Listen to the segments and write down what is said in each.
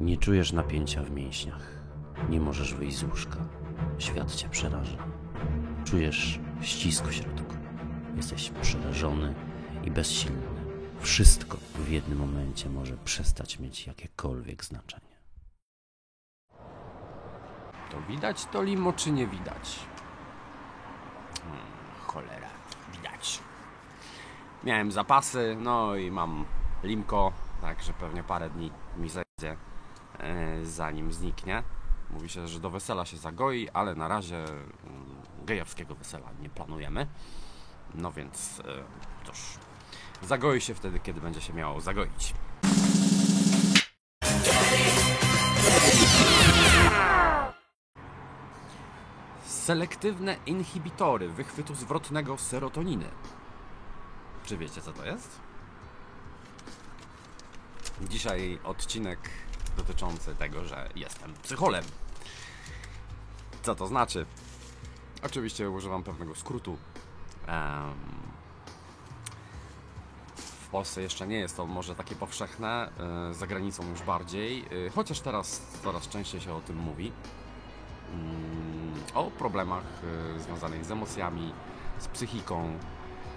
Nie czujesz napięcia w mięśniach. Nie możesz wyjść z łóżka. Świat cię przeraża. Czujesz ścisk w środku. Jesteś przerażony i bezsilny. Wszystko w jednym momencie może przestać mieć jakiekolwiek znaczenie. To widać to limo, czy nie widać? Hmm, cholera, widać. Miałem zapasy, no i mam limko, także pewnie parę dni mi zejdzie, e, zanim zniknie. Mówi się, że do wesela się zagoi, ale na razie mm, gejowskiego wesela nie planujemy. No więc, e, cóż, zagoi się wtedy, kiedy będzie się miało zagoić. Selektywne inhibitory wychwytu zwrotnego serotoniny. Czy wiecie, co to jest? Dzisiaj odcinek dotyczący tego, że jestem psycholem. Co to znaczy? Oczywiście używam pewnego skrótu. W Polsce jeszcze nie jest to może takie powszechne, e, za granicą już bardziej, e, chociaż teraz coraz częściej się o tym mówi. Mm, O problemach e, związanych z emocjami, z psychiką.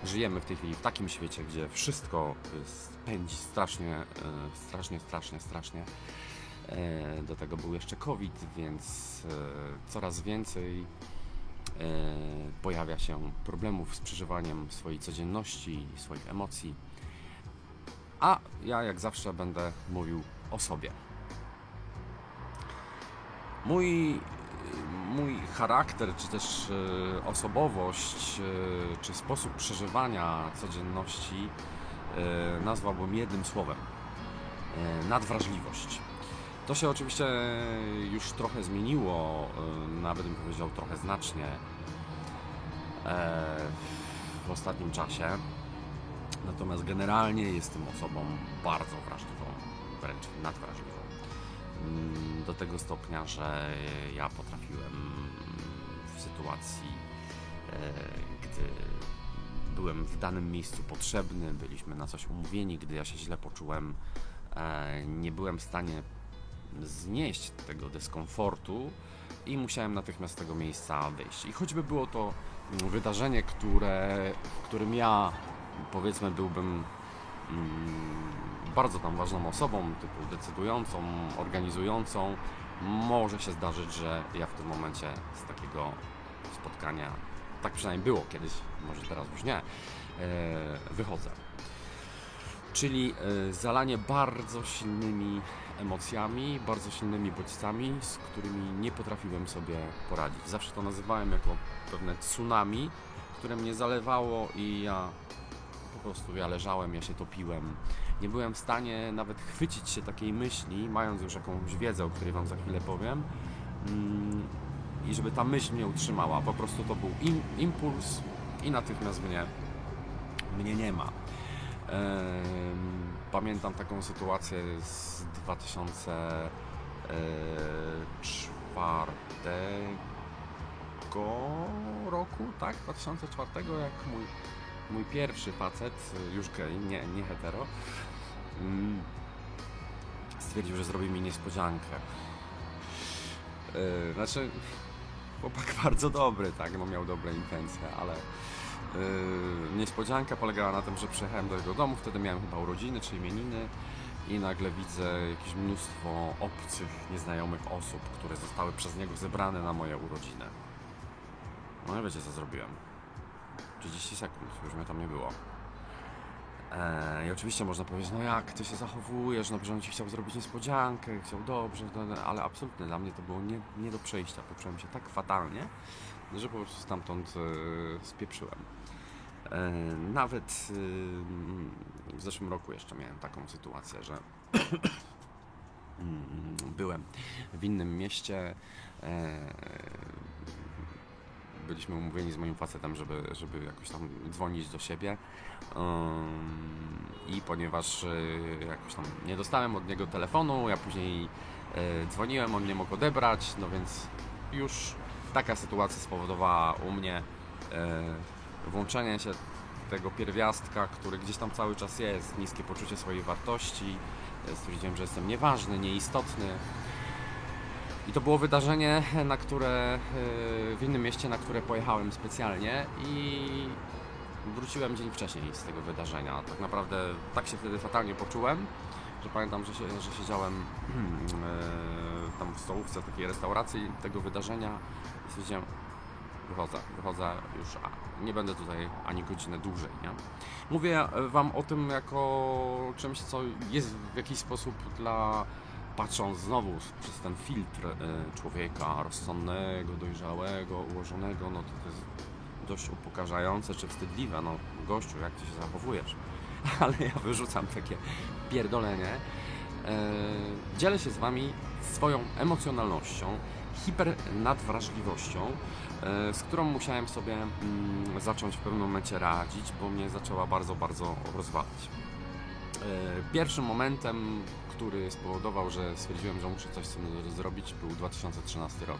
Żyjemy w tej chwili w takim świecie, gdzie wszystko jest- pędzi strasznie, e, strasznie, strasznie, strasznie. E, Do tego był jeszcze COVID, więc e, coraz więcej e, pojawia się problemów z przeżywaniem swojej codzienności, swoich emocji. A ja, jak zawsze, będę mówił o sobie. Mój, mój charakter, czy też e, osobowość, e, czy sposób przeżywania codzienności e, nazwałbym jednym słowem: nadwrażliwość. To się oczywiście już trochę zmieniło, nawet bym powiedział trochę znacznie w ostatnim czasie. Natomiast generalnie jestem osobą bardzo wrażliwą, wręcz nadwrażliwą. Mm, Do tego stopnia, że ja potrafiłem w sytuacji, e, gdy byłem w danym miejscu potrzebny, byliśmy na coś umówieni, gdy ja się źle poczułem, e, nie byłem w stanie znieść tego dyskomfortu i musiałem natychmiast z tego miejsca wyjść. I choćby było to wydarzenie, które, w którym ja powiedzmy byłbym mm, bardzo tam ważną osobą, typu decydującą, organizującą, może się zdarzyć, że ja w tym momencie z takiego spotkania, tak przynajmniej było kiedyś, może teraz już nie, e, wychodzę. Czyli e, zalanie bardzo silnymi emocjami, bardzo silnymi bodźcami, z którymi nie potrafiłem sobie poradzić. Zawsze to nazywałem jako pewne tsunami, które mnie zalewało i ja po prostu ja leżałem, ja się topiłem. Nie byłem w stanie nawet chwycić się takiej myśli, mając już jakąś wiedzę, o której Wam za chwilę powiem. Mm, I żeby ta myśl mnie utrzymała. Po prostu to był im, impuls i natychmiast mnie, mnie nie ma. Pamiętam taką sytuację z 2004 roku, tak? 2004, jak mój, mój pierwszy facet, już gej, nie, nie hetero, stwierdził, że zrobi mi niespodziankę. Yy, znaczy, chłopak bardzo dobry, tak, no miał dobre intencje, ale yy, niespodzianka polegała na tym, że przyjechałem do jego domu, wtedy miałem chyba urodziny czy imieniny i nagle widzę jakieś mnóstwo obcych, nieznajomych osób, które zostały przez niego zebrane na moje urodziny. No i wiecie co zrobiłem? 30 sekund, już mnie tam nie było. Eee, I oczywiście można powiedzieć, no jak ty się zachowujesz, no że on ci chciał zrobić niespodziankę, chciał dobrze, no, no, ale absolutnie dla mnie to było nie, nie do przejścia. Poczułem się tak fatalnie, że po prostu stamtąd e, spieprzyłem. E, nawet e, w zeszłym roku jeszcze miałem taką sytuację, że byłem w innym mieście. E, byliśmy umówieni z moim facetem, żeby, żeby jakoś tam dzwonić do siebie. Ym, I ponieważ y, jakoś tam nie dostałem od niego telefonu, ja później y, dzwoniłem, on nie mógł odebrać, no więc już taka sytuacja spowodowała u mnie y, włączenie się tego pierwiastka, który gdzieś tam cały czas jest, niskie poczucie swojej wartości, e, stwierdziłem, że jestem nieważny, nieistotny. I to było wydarzenie, na które, e, w innym mieście, na które pojechałem specjalnie i wróciłem dzień wcześniej z tego wydarzenia. Tak naprawdę tak się wtedy fatalnie poczułem, że pamiętam, że, się, że siedziałem e, tam w stołówce takiej restauracji tego wydarzenia i stwierdziłem, wychodzę, wychodzę już, a nie będę tutaj ani godzinę dłużej, nie? Mówię Wam o tym jako czymś, co jest w jakiś sposób dla, patrząc znowu przez ten filtr e, człowieka rozsądnego, dojrzałego, ułożonego, no to to jest dość upokarzające czy wstydliwe, no gościu, jak Ty się zachowujesz? Ale ja wyrzucam takie pierdolenie. E, dzielę się z Wami swoją emocjonalnością, hipernadwrażliwością, e, z którą musiałem sobie mm, zacząć w pewnym momencie radzić, bo mnie zaczęła bardzo, bardzo rozwalać. E, Pierwszym momentem, który spowodował, że stwierdziłem, że muszę coś z tym zrobić, był 2013 rok.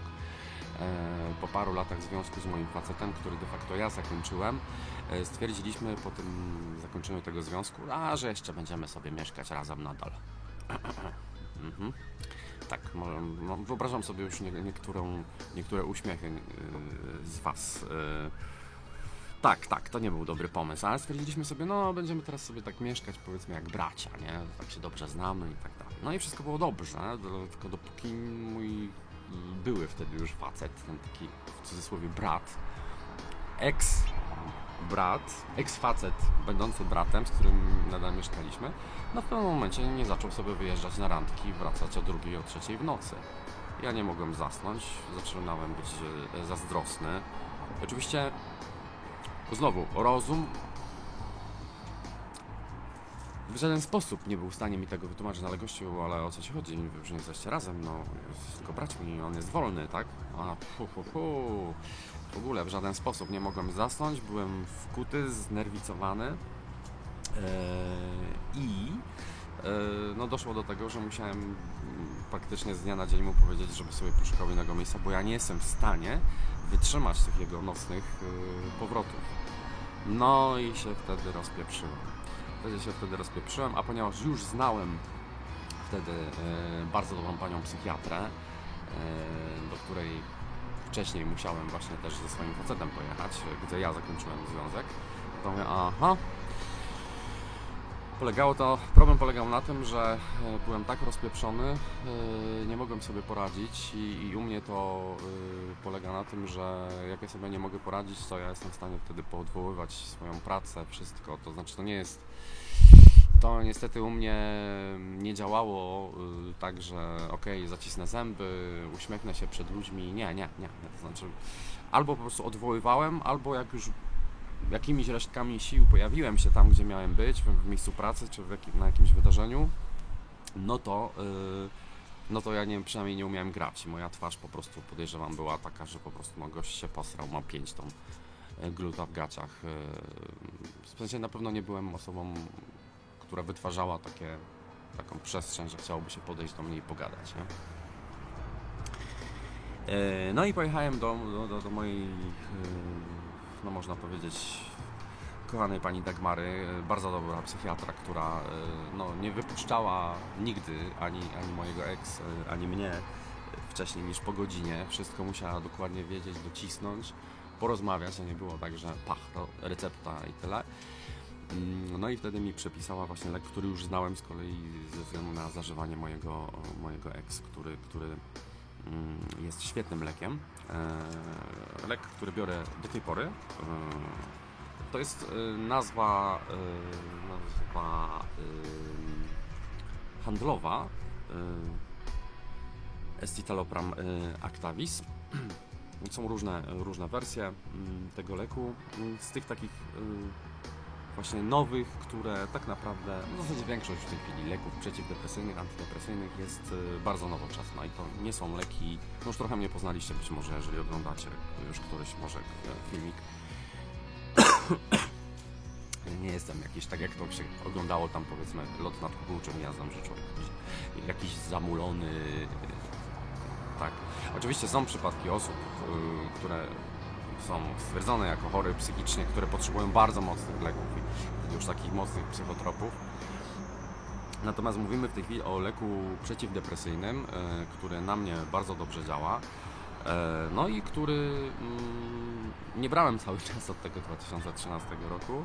E, Po paru latach związku z moim facetem, który de facto ja zakończyłem, e, stwierdziliśmy po tym zakończeniu tego związku, a że jeszcze będziemy sobie mieszkać razem nadal. Mhm. Tak, no, wyobrażam sobie już nie, niektórą, niektóre uśmiechy z Was. Tak, tak, to nie był dobry pomysł, ale stwierdziliśmy sobie, no będziemy teraz sobie tak mieszkać, powiedzmy jak bracia, nie? Tak się dobrze znamy i tak dalej. No i wszystko było dobrze, do, tylko dopóki mój były wtedy już facet, ten taki w cudzysłowie brat, ex brat, ex-facet będący bratem, z którym nadal mieszkaliśmy, no w pewnym momencie nie zaczął sobie wyjeżdżać na randki wracać o drugiej, o trzeciej w nocy. Ja nie mogłem zasnąć, zaczynałem być e, zazdrosny. Oczywiście, znowu, rozum w żaden sposób nie był w stanie mi tego wytłumaczyć, ale gościu, ale o co ci chodzi? Wy już nie jesteście razem, no, jest tylko braćmi on jest wolny, tak? A, fu, fu, fu. W ogóle w żaden sposób nie mogłem zasnąć, byłem wkuty, znerwicowany eee, i e, no doszło do tego, że musiałem mm, praktycznie z dnia na dzień mu powiedzieć, żeby sobie poszukał innego miejsca, bo ja nie jestem w stanie wytrzymać tych jego nocnych e, powrotów. No i się wtedy rozpieprzyłem. Wtedy się wtedy rozpieprzyłem, a ponieważ już znałem wtedy e, bardzo dobrą panią psychiatrę, e, do której wcześniej musiałem właśnie też ze swoim facetem pojechać, gdzie ja zakończyłem związek, to mówię, aha. Polegało to, problem polegał na tym, że e, byłem tak rozpieprzony, e, nie mogłem sobie poradzić i, i u mnie to e, polega na tym, że jak ja sobie nie mogę poradzić, to ja jestem w stanie wtedy poodwoływać swoją pracę, wszystko, to znaczy to nie jest to niestety u mnie nie działało tak, że okej, zacisnę zęby, uśmiechnę się przed ludźmi. Nie, nie, nie. To znaczy albo po prostu odwoływałem, albo jak już jakimiś resztkami sił pojawiłem się tam, gdzie miałem być, w, miejscu pracy czy jakim, na jakimś wydarzeniu, no to, yy, no to ja nie, przynajmniej nie umiałem grać. Moja twarz po prostu podejrzewam była taka, że po prostu no, gość się posrał, ma pięć tą y, gluta w gaciach. Yy, w sensie na pewno nie byłem osobą która wytwarzała takie, taką przestrzeń, że chciałoby się podejść do mnie i pogadać. Nie? E, No i pojechałem do, do, do, do mojej, e, no można powiedzieć, kochanej pani Dagmary, e, bardzo dobra psychiatra, która e, no, nie wypuszczała nigdy ani, ani mojego ex, e, ani mnie wcześniej niż po godzinie. Wszystko musiała dokładnie wiedzieć, docisnąć, porozmawiać, a nie było tak, że pach, recepta i tyle. Mm, No i wtedy mi przepisała właśnie lek, który już znałem z kolei ze względu na zażywanie mojego, mojego ex, który, który jest świetnym lekiem. E, Lek, który biorę do tej pory. E, To jest e, nazwa, nazwa handlowa e, Escitalopram e, Actavis. Są różne, różne wersje mm, tego leku. Mm, Z tych takich właśnie nowych, które tak naprawdę, no w zasadzie większość w tej chwili leków przeciwdepresyjnych, antydepresyjnych jest y, bardzo nowoczesna i to nie są leki, no już trochę mnie poznaliście być może, jeżeli oglądacie już któryś może e, filmik. nie jestem jakiś, tak jak to się oglądało tam powiedzmy lot nad kukułczym gniazdem, że człowiek jakiś, jakiś zamulony, tak. Oczywiście są przypadki osób, y, które są stwierdzone jako chory psychicznie, które potrzebują bardzo mocnych leków już takich mocnych psychotropów. Natomiast mówimy w tej chwili o leku przeciwdepresyjnym, e, który na mnie bardzo dobrze działa. E, No i który mm, nie brałem cały czas od tego 2013 roku.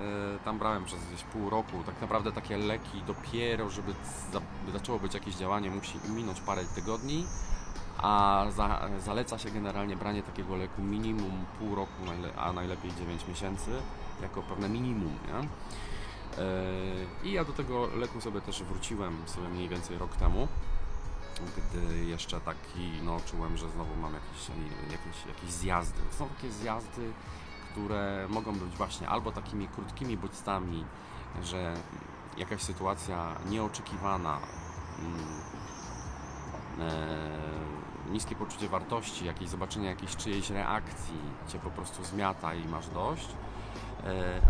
E, Tam brałem przez gdzieś pół roku. Tak naprawdę takie leki dopiero, żeby za- zaczęło być jakieś działanie, musi minąć parę tygodni. A za, zaleca się generalnie branie takiego leku minimum pół roku, a najlepiej 9 miesięcy, jako pewne minimum. Nie? E, I ja do tego leku sobie też wróciłem sobie mniej więcej rok temu, gdy jeszcze taki, no czułem, że znowu mam jakieś, jakieś, jakieś zjazdy. Są takie zjazdy, które mogą być właśnie albo takimi krótkimi bodźcami, że jakaś sytuacja nieoczekiwana, mm, e, niskie poczucie wartości, jakieś zobaczenie jakiejś czyjejś reakcji cię po prostu zmiata i masz dość,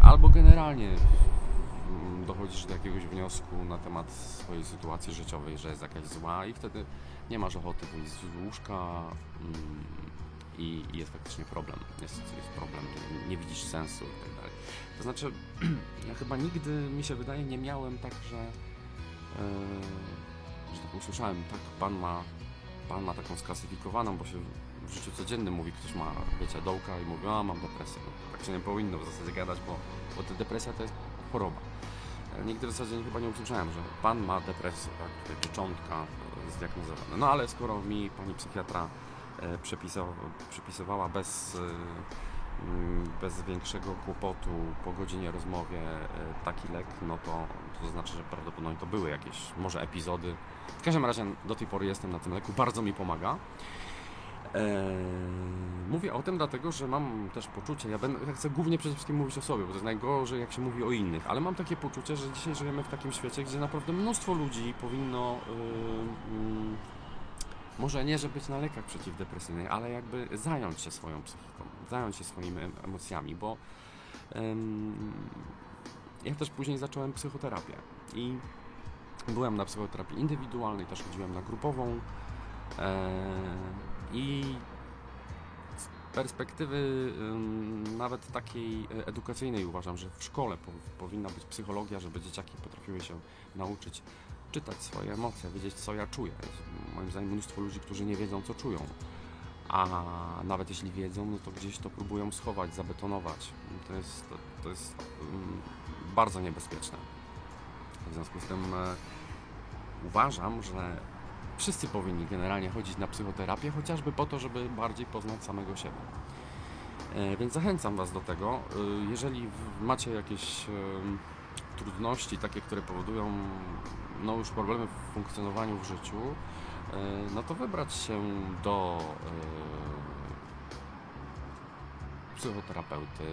albo generalnie mm, dochodzisz do jakiegoś wniosku na temat swojej sytuacji życiowej, że jest jakaś zła i wtedy nie masz ochoty wyjść z łóżka mm, i, jest faktycznie problem. Jest, jest problem, nie, nie widzisz sensu i tak dalej. To znaczy, ja chyba nigdy, mi się wydaje, nie miałem tak, że, e, że tak usłyszałem, tak, pan ma, pan ma taką sklasyfikowaną, bo się w życiu codziennym mówi, ktoś ma, wiecie, dołka i mówi, a mam depresję. No, tak się nie powinno w zasadzie gadać, bo, bo depresja to jest choroba. E, Nigdy w zasadzie chyba nie usłyszałem, że pan ma depresję, tak, pieczątka e, zdiagnozowana. No ale skoro mi pani psychiatra e, przepisał, przepisywała bez, mm, bez większego kłopotu po godzinie rozmowie taki lek, no to, to znaczy, że prawdopodobnie to były jakieś może epizody. W każdym razie do tej pory jestem na tym leku, bardzo mi pomaga. Eee, mówię o tym dlatego, że mam też poczucie, ja, będę, ja chcę głównie przede wszystkim mówić o sobie, bo to jest najgorzej jak się mówi o innych, ale mam takie poczucie, że dzisiaj żyjemy w takim świecie, gdzie naprawdę mnóstwo ludzi powinno, yy, mm, może nie, że być na lekach przeciwdepresyjnych, ale jakby zająć się swoją psychiką, zająć się swoimi em- emocjami, bo ja też później zacząłem psychoterapię i byłem na psychoterapii indywidualnej, też chodziłem na grupową, Eee, I z perspektywy nawet takiej e, edukacyjnej uważam, że w szkole po, powinna być psychologia, żeby dzieciaki potrafiły się nauczyć czytać swoje emocje, wiedzieć co ja czuję. Jest moim zdaniem mnóstwo ludzi, którzy nie wiedzą co czują. A nawet jeśli wiedzą, no to gdzieś to próbują schować, zabetonować. To jest, to, to jest bardzo niebezpieczne. W związku z tym e, uważam, że wszyscy powinni generalnie chodzić na psychoterapię, chociażby po to, żeby bardziej poznać samego siebie. E, Więc zachęcam Was do tego. E, Jeżeli macie jakieś trudności, takie, które powodują no już problemy w funkcjonowaniu w życiu, e, no to wybrać się do psychoterapeuty,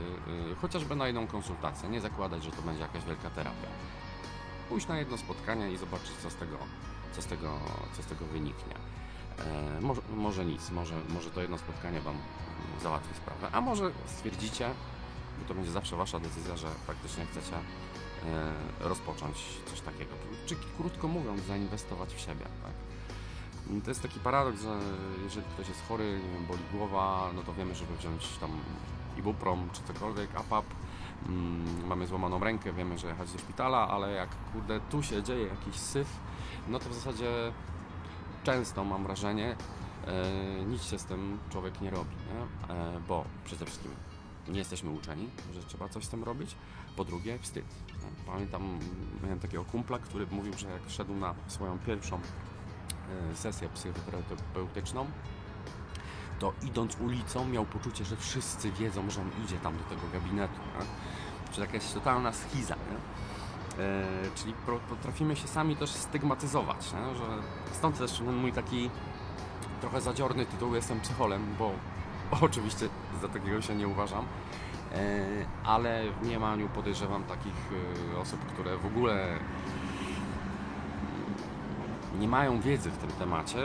chociażby na jedną konsultację. Nie zakładać, że to będzie jakaś wielka terapia. Pójść na jedno spotkanie i zobaczyć, co z tego co z tego, co z tego wyniknie. E, może, może nic, może, może to jedno spotkanie Wam załatwi sprawę, a może stwierdzicie, bo to będzie zawsze Wasza decyzja, że faktycznie chcecie e, rozpocząć coś takiego. Czy krótko mówiąc, zainwestować w siebie. Tak? To jest taki paradoks, że jeżeli ktoś jest chory, nie wiem, boli głowa, no to wiemy, żeby wziąć tam ibuprom czy cokolwiek, APAP, mm, mamy złamaną rękę, wiemy, że jechać do szpitala, ale jak kurde tu się dzieje jakiś syf, no to w zasadzie często mam wrażenie, e, nic się z tym człowiek nie robi, nie? E, bo przede wszystkim nie jesteśmy uczeni, że trzeba coś z tym robić. Po drugie, wstyd. Pamiętam, miałem takiego kumpla, który mówił, że jak szedł na swoją pierwszą e, sesję psychoterapeutyczną, to idąc ulicą miał poczucie, że wszyscy wiedzą, że on idzie tam do tego gabinetu. Nie? Czyli jakaś totalna schiza. Nie? E, czyli potrafimy się sami też stygmatyzować, nie? że stąd też ten mój taki trochę zadziorny tytuł jestem psycholem, bo oczywiście za takiego się nie uważam, e, ale w mniemaniu podejrzewam takich e, osób, które w ogóle nie mają wiedzy w tym temacie,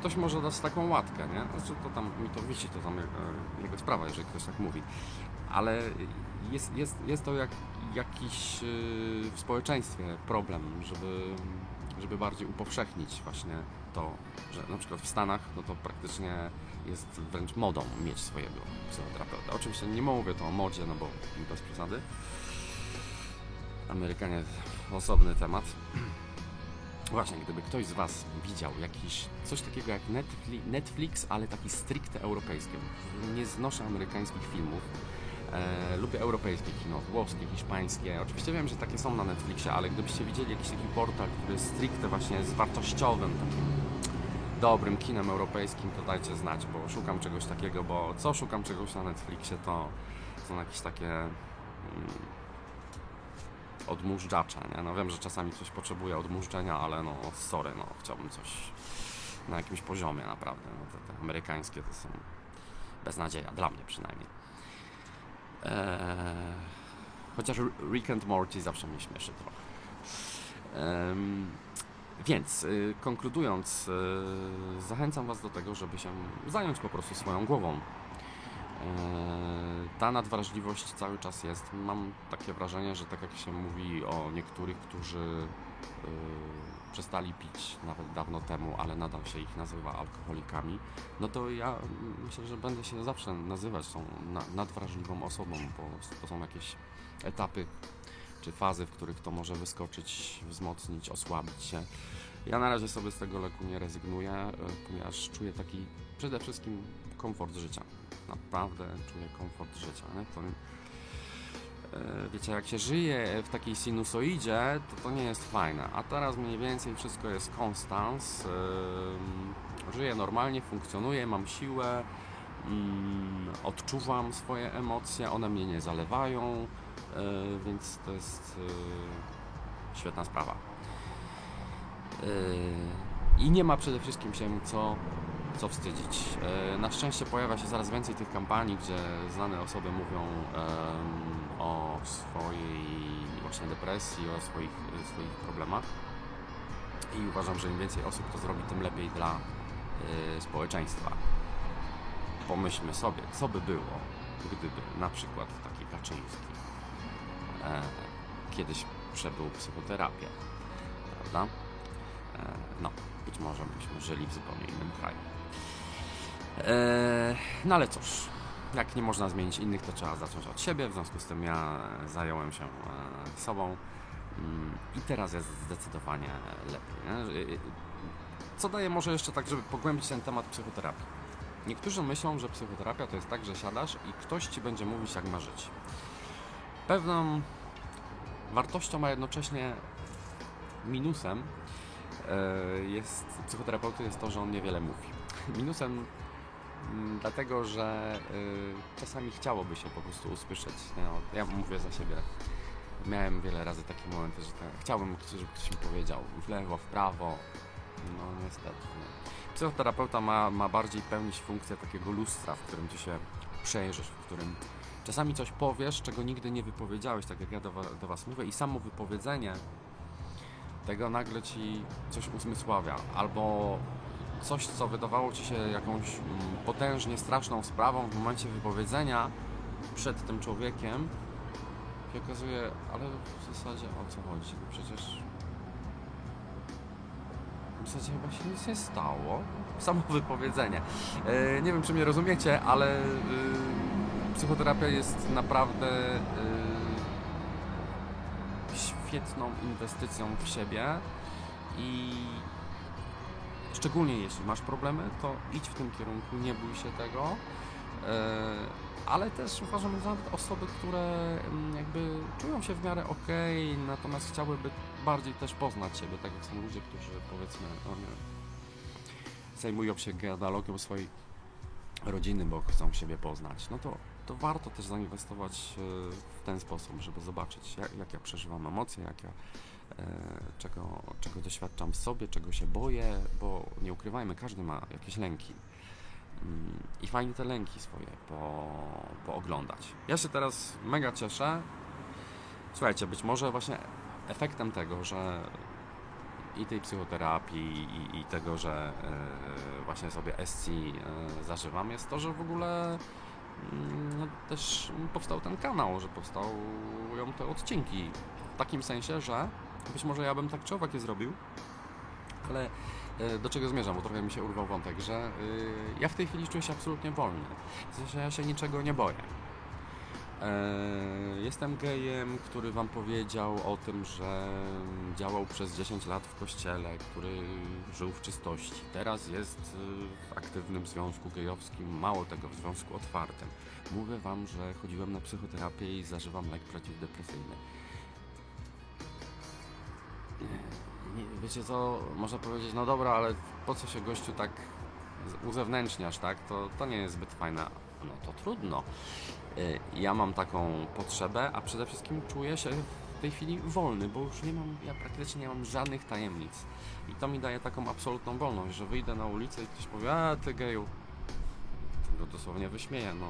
ktoś może dać taką łatkę, nie? Znaczy to tam mi to wisi, to tam e, jego sprawa, jeżeli ktoś tak mówi. Ale jest, jest, jest to jak, jakiś yy, w społeczeństwie problem, żeby, żeby bardziej upowszechnić właśnie to, że na przykład w Stanach no to praktycznie jest wręcz modą mieć swojego psychoterapeuta. Oczywiście nie mówię to o modzie, no bo bez przesady. Amerykanie osobny temat. Właśnie, gdyby ktoś z Was widział jakiś coś takiego jak Netflix, ale taki stricte europejski. Nie znoszę amerykańskich filmów. E, lubię europejskie kino, włoskie, hiszpańskie. Oczywiście wiem, że takie są na Netflixie, ale gdybyście widzieli jakiś taki portal, który jest stricte właśnie z wartościowym, takim dobrym kinem europejskim, to dajcie znać, bo szukam czegoś takiego, bo co szukam czegoś na Netflixie, to są jakieś takie odmóżdżacze, nie? No wiem, że czasami coś potrzebuje odmóżdżenia, ale no sorry, no chciałbym coś na jakimś poziomie naprawdę. No, te, te amerykańskie to są beznadzieja, dla mnie przynajmniej. Eee, chociaż Rick and Morty zawsze mnie śmieszy trochę. Em, więc y, konkludując, y, zachęcam Was do tego, żeby się zająć po prostu swoją głową. Eee, Ta nadwrażliwość cały czas jest. Mam takie wrażenie, że tak jak się mówi o niektórych, którzy y, przestali pić nawet dawno temu, ale nadal się ich nazywa alkoholikami, no to ja myślę, że będę się zawsze nazywać tą na, nadwrażliwą osobą, bo to są jakieś etapy czy fazy, w których to może wyskoczyć, wzmocnić, osłabić się. Ja na razie sobie z tego leku nie rezygnuję, e, ponieważ czuję taki przede wszystkim komfort życia. Naprawdę czuję komfort życia. Nie? E, wiecie, jak się żyje w takiej sinusoidzie, to to nie jest fajne. A teraz mniej więcej wszystko jest konstans. Żyję normalnie, funkcjonuję, mam siłę, mm, odczuwam swoje emocje, one mnie nie zalewają, e, więc to jest e, świetna sprawa. E, I nie ma przede wszystkim się co, co wstydzić. E, Na szczęście pojawia się coraz więcej tych kampanii, gdzie znane osoby mówią o swojej właśnie depresji, o swoich, swoich problemach. I uważam, że im więcej osób to zrobi, tym lepiej dla e, społeczeństwa. Pomyślmy sobie, co by było, gdyby na przykład taki Kaczyński e, kiedyś przebył psychoterapię, prawda? E, no, być może byśmy żyli w zupełnie innym kraju. E, no ale cóż, jak nie można zmienić innych, to trzeba zacząć od siebie. W związku z tym ja zająłem się e, sobą mm, i teraz jest zdecydowanie lepiej. Nie? E, Co daje może jeszcze tak, żeby pogłębić ten temat psychoterapii? Niektórzy myślą, że psychoterapia to jest tak, że siadasz i ktoś ci będzie mówić, jak ma żyć. Pewną wartością, a jednocześnie minusem e, jest psychoterapeuty jest to, że on niewiele mówi. Minusem dlatego, że y, czasami chciałoby się po prostu usłyszeć. No, ja mówię za siebie. Miałem wiele razy takie momenty, że tak, chciałbym, żeby ktoś mi powiedział w lewo, w prawo. No niestety. Nie. Psychoterapeuta ma, ma bardziej pełnić funkcję takiego lustra, w którym ty się przejrzysz, w którym czasami coś powiesz, czego nigdy nie wypowiedziałeś, tak jak ja do, do was mówię i samo wypowiedzenie tego nagle ci coś uzmysławia, albo coś, co wydawało ci się jakąś mm, potężnie straszną sprawą w momencie wypowiedzenia przed tym człowiekiem się okazuje, ale w zasadzie o co chodzi? No przecież w zasadzie chyba się nic nie stało. Samo wypowiedzenie. E, nie wiem, czy mnie rozumiecie, ale y, psychoterapia jest naprawdę y, świetną inwestycją w siebie i szczególnie jeśli masz problemy, to idź w tym kierunku, nie bój się tego. E, ale też uważam, że nawet osoby, które mm, jakby czują się w miarę okej, natomiast chciałyby bardziej też poznać siebie, tak jak są ludzie, którzy powiedzmy no, zajmują się genealogią swojej rodziny, bo chcą siebie poznać, no to, to warto też zainwestować e, w ten sposób, żeby zobaczyć, jak, jak ja przeżywam emocje, jak ja, czego, czego doświadczam w sobie, czego się boję, bo nie ukrywajmy, każdy ma jakieś lęki. Mm, I fajnie te lęki swoje po, pooglądać. Ja się teraz mega cieszę. Słuchajcie, być może właśnie efektem tego, że i tej psychoterapii, i, i tego, że e, właśnie sobie SC e, zażywam, jest to, że w ogóle mm, no, też powstał ten kanał, że powstają te odcinki. W takim sensie, że być może ja bym tak czy owak je zrobił, ale e, do czego zmierzam, bo trochę mi się urwał wątek, że y, ja w tej chwili czuję się absolutnie wolny. W ja się niczego nie boję. E, Jestem gejem, który wam powiedział o tym, że działał przez 10 lat w kościele, który żył w czystości. Teraz jest w aktywnym związku gejowskim, mało tego, w związku otwartym. Mówię wam, że chodziłem na psychoterapię i zażywam lek przeciwdepresyjny. Wiecie co, można powiedzieć, no dobra, ale po co się gościu tak uzewnętrzniasz, tak? To, to nie jest zbyt fajne. No to trudno. Y, Ja mam taką potrzebę, a przede wszystkim czuję się w tej chwili wolny, bo już nie mam, ja praktycznie nie mam żadnych tajemnic. I to mi daje taką absolutną wolność, że wyjdę na ulicę i ktoś powie, a ty geju. To go dosłownie wyśmieję, no,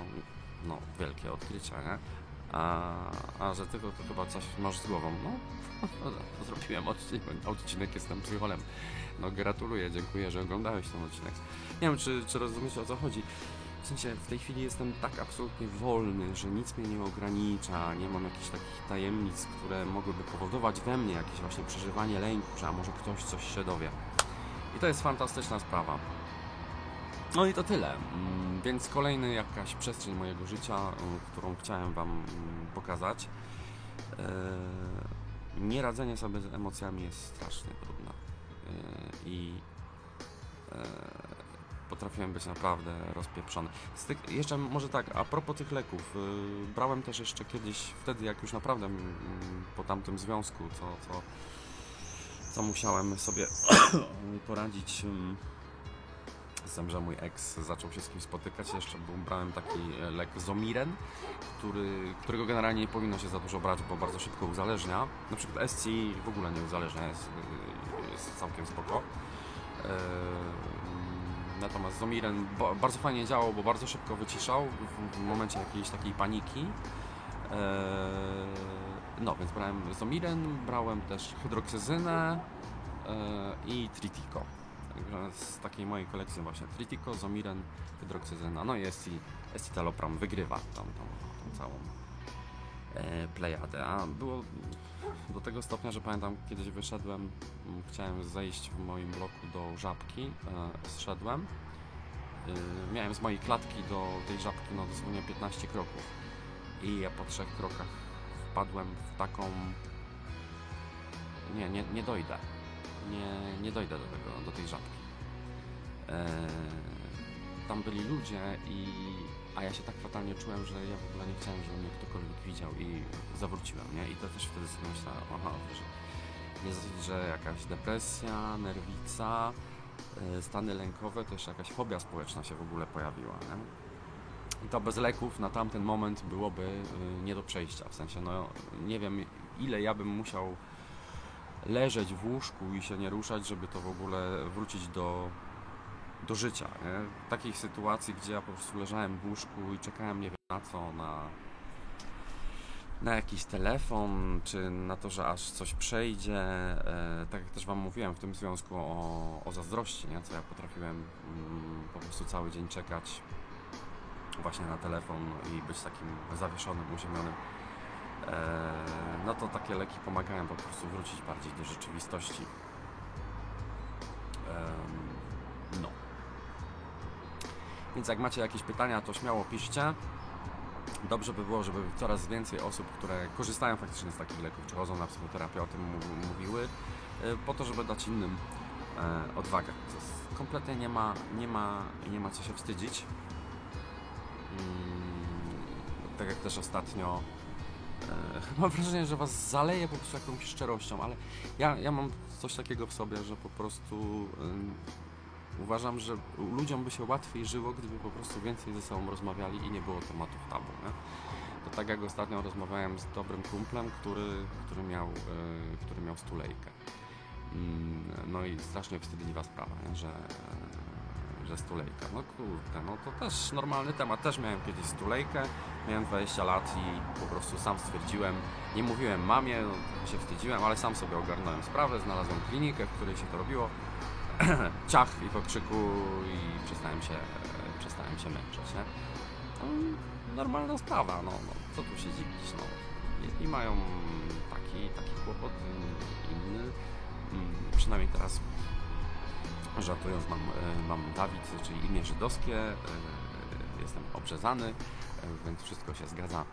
no wielkie odkrycie, nie? A, a że ty to, chyba coś masz z głową. No, zrobiłem odcinek, odcinek, jestem psycholem. No gratuluję, dziękuję, że oglądałeś ten odcinek. Nie wiem, czy, czy o co chodzi. W sensie w tej chwili jestem tak absolutnie wolny, że nic mnie nie ogranicza, nie mam jakichś takich tajemnic, które mogłyby powodować we mnie jakieś właśnie przeżywanie lęku, że a może ktoś coś się dowie. I to jest fantastyczna sprawa. No i to tyle. Mm, Więc kolejny jakaś przestrzeń mojego życia, mm, którą chciałem Wam mm, pokazać. Eee, Nieradzenie sobie z emocjami jest strasznie trudne. Eee, I potrafiłem być naprawdę rozpieprzony. Tych, jeszcze może tak, a propos tych leków, brałem też jeszcze kiedyś, wtedy jak już naprawdę mm, po tamtym związku, co, co, co musiałem sobie poradzić z tym, że mój ex zaczął się z kimś spotykać, jeszcze brałem taki e, lek Zomiren, który, którego generalnie nie powinno się za dużo brać, bo bardzo szybko uzależnia. Na przykład SC w ogóle nie uzależnia, jest, yy, jest całkiem spoko. Eee, Natomiast Zomiren ba- bardzo fajnie działał, bo bardzo szybko wyciszał w, momencie jakiejś takiej paniki. No, więc brałem Zomiren, brałem też hydroksyzynę i Tritico. Z takiej mojej kolekcji właśnie Tritico, Zomiren, hydroksyzyna, no i Esti, Escitalopram wygrywa tą, tą, tą całą e, plejadę. A było do tego stopnia, że pamiętam kiedyś wyszedłem, m, chciałem zejść w moim bloku do żabki, e, zszedłem. Y, miałem z mojej klatki do tej żabki no dosłownie 15 kroków i ja po trzech krokach wpadłem w taką nie, nie, nie dojdę nie, nie dojdę do tego, do tej żabki e, tam byli ludzie i a ja się tak fatalnie czułem, że ja w ogóle nie chciałem, żeby mnie ktokolwiek widział i zawróciłem, nie? I to też wtedy sobie myślałem, aha, że jest, że jakaś depresja, nerwica, e, stany lękowe, to jeszcze jakaś fobia społeczna się w ogóle pojawiła, nie? I to bez leków na tamten moment byłoby y, nie do przejścia, w sensie, no nie wiem ile ja bym musiał leżeć w łóżku i się nie ruszać, żeby to w ogóle wrócić do, do życia, nie? Takich sytuacji, gdzie ja po prostu leżałem w łóżku i czekałem nie wiem na co, na, na jakiś telefon, czy na to, że aż coś przejdzie. E, tak jak też Wam mówiłem w tym związku o, o zazdrości, nie? co ja potrafiłem mm, po prostu cały dzień czekać właśnie na telefon i być takim zawieszonym, uziemionym. E, no to takie leki pomagają po prostu wrócić bardziej do rzeczywistości. No. Więc jak macie jakieś pytania, to śmiało piszcie. Dobrze by było, żeby coraz więcej osób, które korzystają faktycznie z takich leków, czy chodzą na psychoterapię, o tym mówiły, e, po to, żeby dać innym e, odwagę. Kompletnie nie ma, nie, ma, nie ma co się wstydzić. Mm, tak jak też ostatnio mam wrażenie, że was zaleje po prostu jakąś szczerością, ale ja, ja mam coś takiego w sobie, że po prostu uważam, że ludziom by się łatwiej żyło, gdyby po prostu więcej ze sobą rozmawiali i nie było tematów tabu. Nie? To tak jak ostatnio rozmawiałem z dobrym kumplem, który, który, miał, e, który miał stulejkę. Mm, No i strasznie wstydliwa sprawa, nie? Że, że stulejka. No kurde, no to też normalny temat. Też miałem kiedyś stulejkę, miałem 20 lat i po prostu sam stwierdziłem, nie mówiłem mamie, no, się wstydziłem, ale sam sobie ogarnąłem sprawę, znalazłem klinikę, w której się to robiło. Ciach i po i przestałem się, przestałem się męczyć, nie? No, normalna sprawa, no, no co tu się dziwić, no. Jedni mają taki, taki kłopot, inny. Mm, Przynajmniej teraz żartując mam, e, mam Dawid, czyli imię żydowskie, e, jestem obrzezany, e, więc wszystko się zgadza.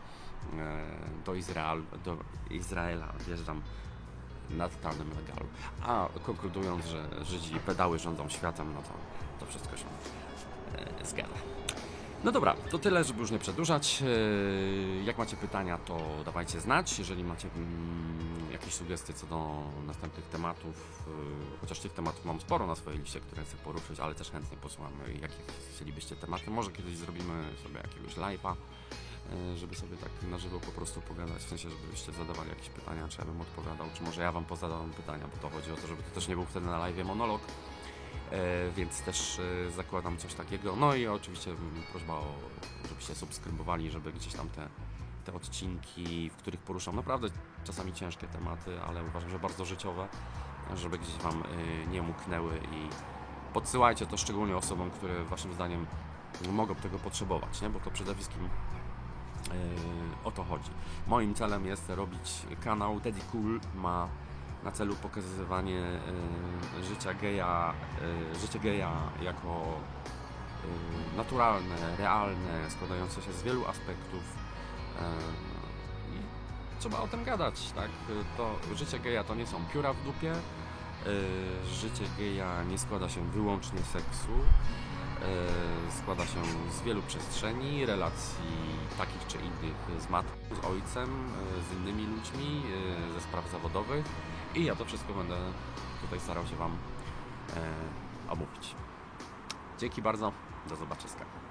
do, Izrael, do Izraela wjeżdżam na totalnym legalu. A konkludując, że Żydzi pedały rządzą światem, no to to wszystko się zgadza. No dobra, to tyle, żeby już nie przedłużać. Jak macie pytania, to dawajcie znać. Jeżeli macie mm, jakieś sugestie co do następnych tematów, e, chociaż tych tematów mam sporo na swojej liście, które chcę poruszyć, ale też chętnie posłucham, jakie chcielibyście tematy. Może kiedyś zrobimy sobie jakiegoś live'a, e, żeby sobie tak na żywo po prostu pogadać, w sensie, żebyście zadawali jakieś pytania, czy ja bym odpowiadał, czy może ja wam pozadawam pytania, bo to chodzi o to, żeby to też nie był wtedy na live monolog. E, więc też zakładam coś takiego. No i oczywiście prośba o, żebyście subskrybowali, żeby gdzieś tam te, te odcinki, w których poruszam naprawdę czasami ciężkie tematy, ale uważam, że bardzo życiowe, żeby gdzieś Wam e, nie umknęły i podsyłajcie to szczególnie osobom, które Waszym zdaniem mogą tego potrzebować, nie? bo to przede wszystkim e, o to chodzi. Moim celem jest robić kanał Teddy Cool, ma na celu pokazywanie e, życia geja, życie geja jako naturalne, realne, składające się z wielu aspektów. I trzeba o tym gadać, tak? To życie geja to nie są pióra w dupie. e, Życie geja nie składa się wyłącznie z seksu. e, Składa się z wielu przestrzeni, relacji takich czy innych z matką, z ojcem, e, z innymi ludźmi, ze spraw zawodowych. I ja to wszystko będę tutaj starał się Wam omówić. Dzięki bardzo, do zobaczenia.